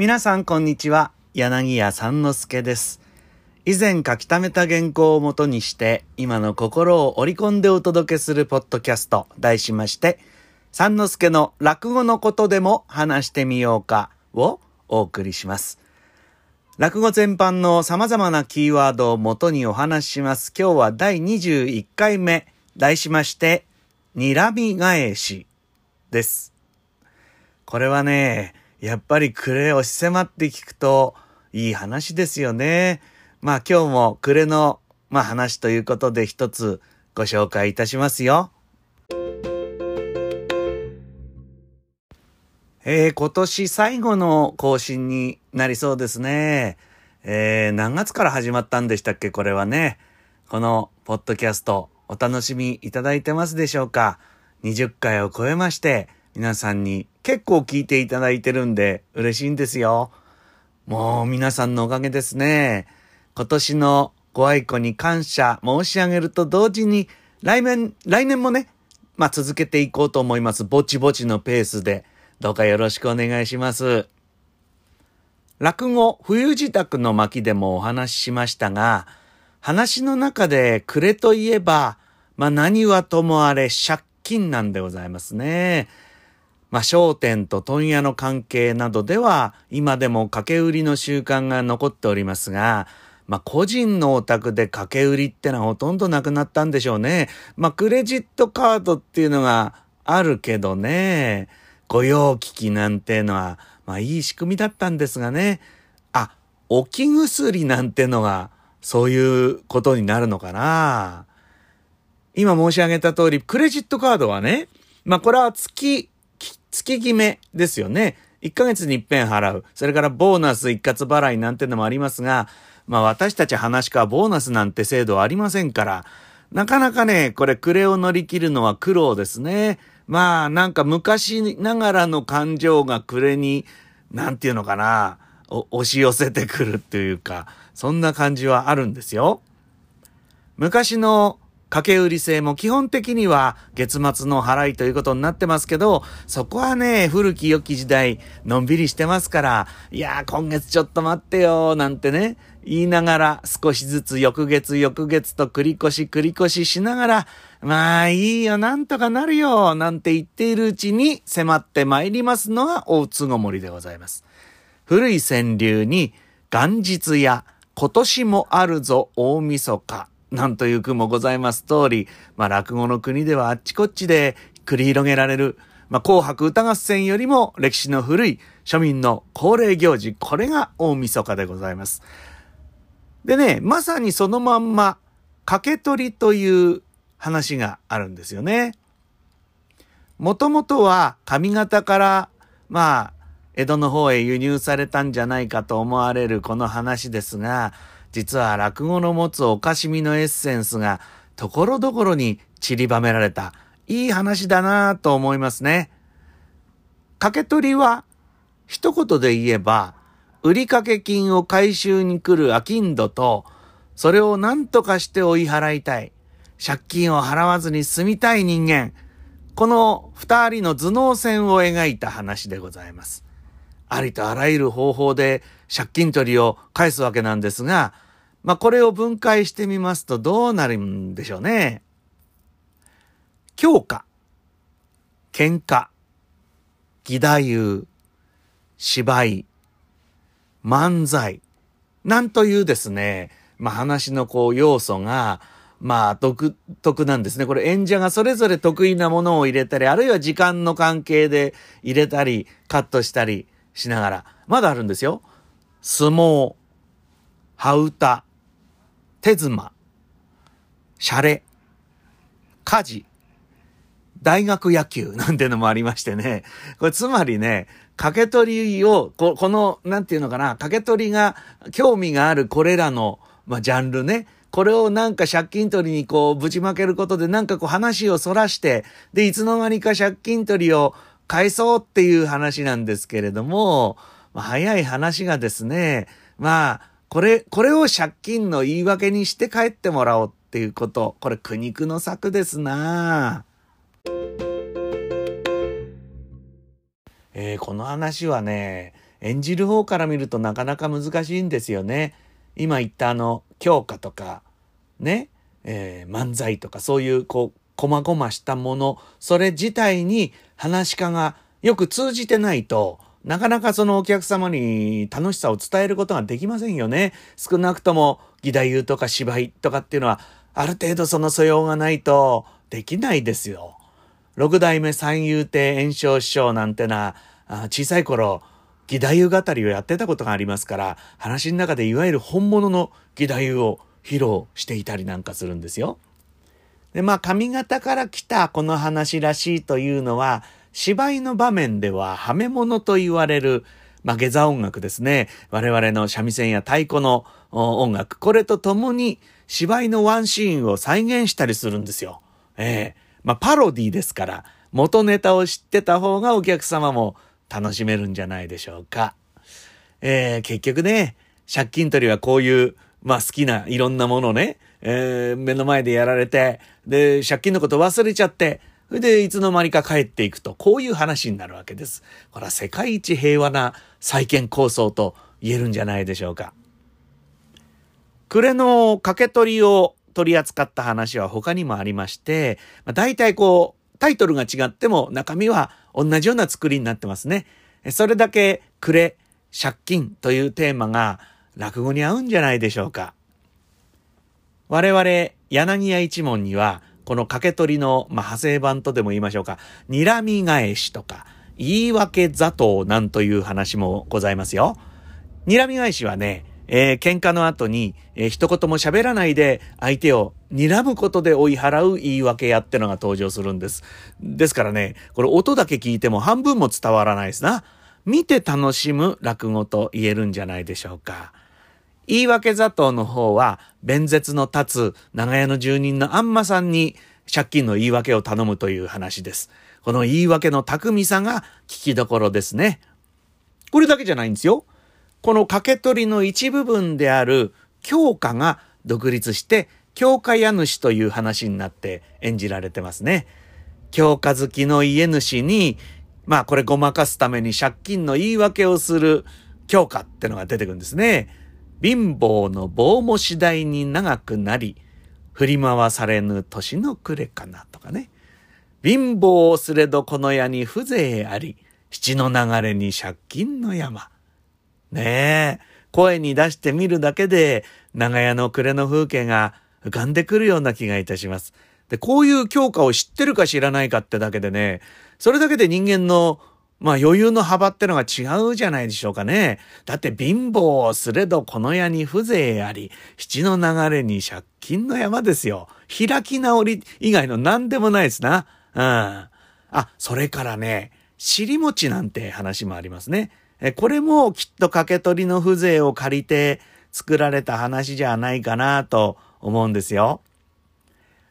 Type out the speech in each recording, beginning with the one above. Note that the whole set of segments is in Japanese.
皆さんこんにちは。柳家三之助です。以前書き溜めた原稿をもとにして、今の心を織り込んでお届けするポッドキャスト、題しまして、三之助の落語のことでも話してみようかをお送りします。落語全般の様々なキーワードをもとにお話しします。今日は第21回目、題しまして、睨み返しです。これはね、やっぱり暮れ押し迫って聞くといい話ですよね。まあ今日も暮れの、まあ、話ということで一つご紹介いたしますよ。えー、今年最後の更新になりそうですね。えー、何月から始まったんでしたっけこれはね。このポッドキャストお楽しみいただいてますでしょうか ?20 回を超えまして皆さんに結構聞いていただいてるんで嬉しいんですよ。もう皆さんのおかげですね。今年のご愛顧に感謝申し上げると同時に来年、来年もね、まあ続けていこうと思います。ぼちぼちのペースで。どうかよろしくお願いします。落語、冬支度の巻でもお話ししましたが、話の中で暮れといえば、まあ何はともあれ借金なんでございますね。まあ商店と問屋の関係などでは、今でも掛け売りの習慣が残っておりますが、まあ個人のお宅で掛け売りってのはほとんどなくなったんでしょうね。まあクレジットカードっていうのがあるけどね。御用聞きなんてのは、まあいい仕組みだったんですがね。あ、置き薬なんてのが、そういうことになるのかな。今申し上げた通り、クレジットカードはね、まあこれは月、月決めですよね。1ヶ月に一遍払う。それからボーナス一括払いなんてのもありますが、まあ私たち話し家はボーナスなんて制度はありませんから、なかなかね、これ暮れを乗り切るのは苦労ですね。まあ、なんか昔ながらの感情が暮れに、なんていうのかな、押し寄せてくるっていうか、そんな感じはあるんですよ。昔の掛け売り制も基本的には月末の払いということになってますけど、そこはね、古き良き時代、のんびりしてますから、いやー今月ちょっと待ってよなんてね、言いながら少しずつ翌月翌月と繰り越し繰り越ししながら、まあいいよ、なんとかなるよ、なんて言っているうちに迫って参りますのが大津ごもりでございます。古い川柳に元日や今年もあるぞ大晦日。なんという句もございます通り、まあ落語の国ではあっちこっちで繰り広げられる、まあ紅白歌合戦よりも歴史の古い庶民の恒例行事、これが大晦日でございます。でね、まさにそのまんま、掛け取りという話があるんですよね。もともとは上方から、まあ、江戸の方へ輸入されたんじゃないかと思われるこの話ですが、実は落語の持つおかしみのエッセンスがところどころに散りばめられたいい話だなぁと思いますね。掛け取りは一言で言えば売掛金を回収に来る商人とそれを何とかして追い払いたい借金を払わずに済みたい人間この二人の頭脳線を描いた話でございます。ありとあらゆる方法で借金取りを返すわけなんですが、まあこれを分解してみますとどうなるんでしょうね。強化、喧嘩、義太夫、芝居、漫才、なんというですね、まあ話のこう要素が、まあ独特なんですね。これ演者がそれぞれ得意なものを入れたり、あるいは時間の関係で入れたり、カットしたりしながら、まだあるんですよ。相撲、羽歌、手妻、シャレ、家事、大学野球 なんてのもありましてね。これつまりね、掛け取りを、ここの、なんていうのかな、掛け取りが興味があるこれらの、まあ、ジャンルね。これをなんか借金取りにこうぶちまけることでなんかこう話をそらして、で、いつの間にか借金取りを返そうっていう話なんですけれども、早い話がですね、まあ、これ、これを借金の言い訳にして帰ってもらおうっていうこと、これ苦肉の策ですなえーこの話はね、演じる方から見るとなかなか難しいんですよね。今言ったあの、教科とか、ね、えー、漫才とかそういうこう、こまごましたもの、それ自体に話し家がよく通じてないと、なかなかそのお客様に楽しさを伝えることができませんよね。少なくとも義太夫とか芝居とかっていうのは、ある程度その素養がないとできないですよ。六代目三遊亭炎章師匠なんてな、小さい頃、義太夫語りをやってたことがありますから、話の中でいわゆる本物の義太夫を披露していたりなんかするんですよ。で、まあ、髪型から来たこの話らしいというのは、芝居の場面では、はめ物と言われる、まあ、下座音楽ですね。我々の三味線や太鼓の音楽。これとともに、芝居のワンシーンを再現したりするんですよ。ええまあ、パロディですから、元ネタを知ってた方がお客様も楽しめるんじゃないでしょうか。えー、結局ね、借金取りはこういう、まあ好きないろんなものね、えー、目の前でやられて、で、借金のこと忘れちゃって、それでいつの間にか帰っていくと、こういう話になるわけです。これは世界一平和な再建構想と言えるんじゃないでしょうか。暮れの掛け取りを取り扱った話は他にもありまして、まあ、大体こう、タイトルが違っても中身は同じような作りになってますね。それだけ暮れ、借金というテーマが落語に合うんじゃないでしょうか。我々、柳家一門には、この掛け取りの、まあ、派生版とでも言いましょうか、睨み返しとか、言い訳座頭なんという話もございますよ。睨み返しはね、えー、喧嘩の後に、えー、一言も喋らないで相手を睨むことで追い払う言い訳やってのが登場するんです。ですからね、これ音だけ聞いても半分も伝わらないですな。見て楽しむ落語と言えるんじゃないでしょうか。言い訳座頭の方は、弁舌の立つ長屋の住人のあんまさんに借金の言い訳を頼むという話です。この言い訳の巧みさが聞きどころですね。これだけじゃないんですよ。この掛け取りの一部分である教科が独立して教科家主という話になって演じられてますね。教科好きの家主に、まあこれごまかすために借金の言い訳をする教科ってのが出てくるんですね。貧乏の棒も次第に長くなり、振り回されぬ年の暮れかなとかね。貧乏すれどこの家に風情あり、七の流れに借金の山。ねえ、声に出してみるだけで、長屋の暮れの風景が浮かんでくるような気がいたします。で、こういう教科を知ってるか知らないかってだけでね、それだけで人間の、まあ余裕の幅ってのが違うじゃないでしょうかね。だって貧乏をすれどこの世に風情あり、七の流れに借金の山ですよ。開き直り以外の何でもないですな。うん。あ、それからね、尻餅なんて話もありますね。これもきっと掛け取りの風情を借りて作られた話じゃないかなと思うんですよ。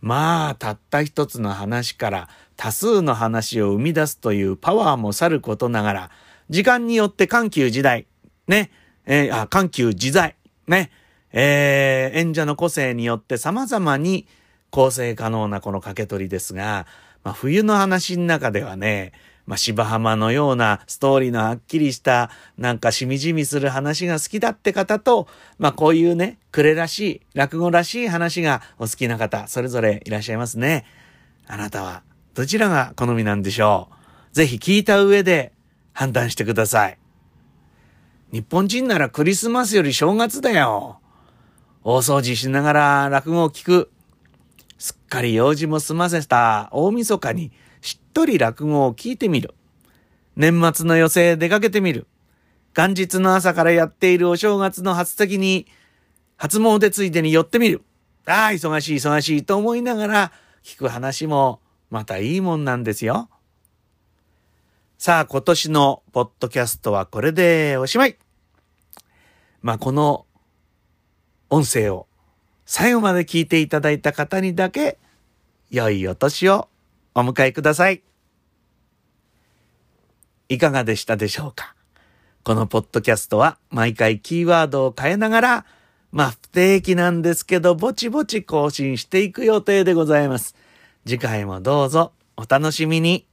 まあ、たった一つの話から多数の話を生み出すというパワーもさることながら、時間によって緩急時代、ね、えー、あ、緩急自在、ね、えー、演者の個性によって様々に構成可能なこの掛け取りですが、まあ、冬の話の中ではね、まあ、芝浜のようなストーリーのはっきりした、なんかしみじみする話が好きだって方と、まあ、こういうね、暮れらしい、落語らしい話がお好きな方、それぞれいらっしゃいますね。あなたは、どちらが好みなんでしょう？ぜひ聞いた上で判断してください。日本人ならクリスマスより正月だよ。大掃除しながら落語を聞く。すっかり用事も済ませた大晦日にしっとり落語を聞いてみる。年末の寄席へ出かけてみる。元日の朝からやっているお正月の初席に、初詣ついでに寄ってみる。ああ、忙しい忙しいと思いながら聞く話もまたいいもんなんですよ。さあ、今年のポッドキャストはこれでおしまい。まあ、この音声を最後まで聞いていただいた方にだけ良いお年をお迎えください。いかがでしたでしょうか？このポッドキャストは毎回キーワードを変えながら、まあ不定期なんですけど、ぼちぼち更新していく予定でございます。次回もどうぞお楽しみに。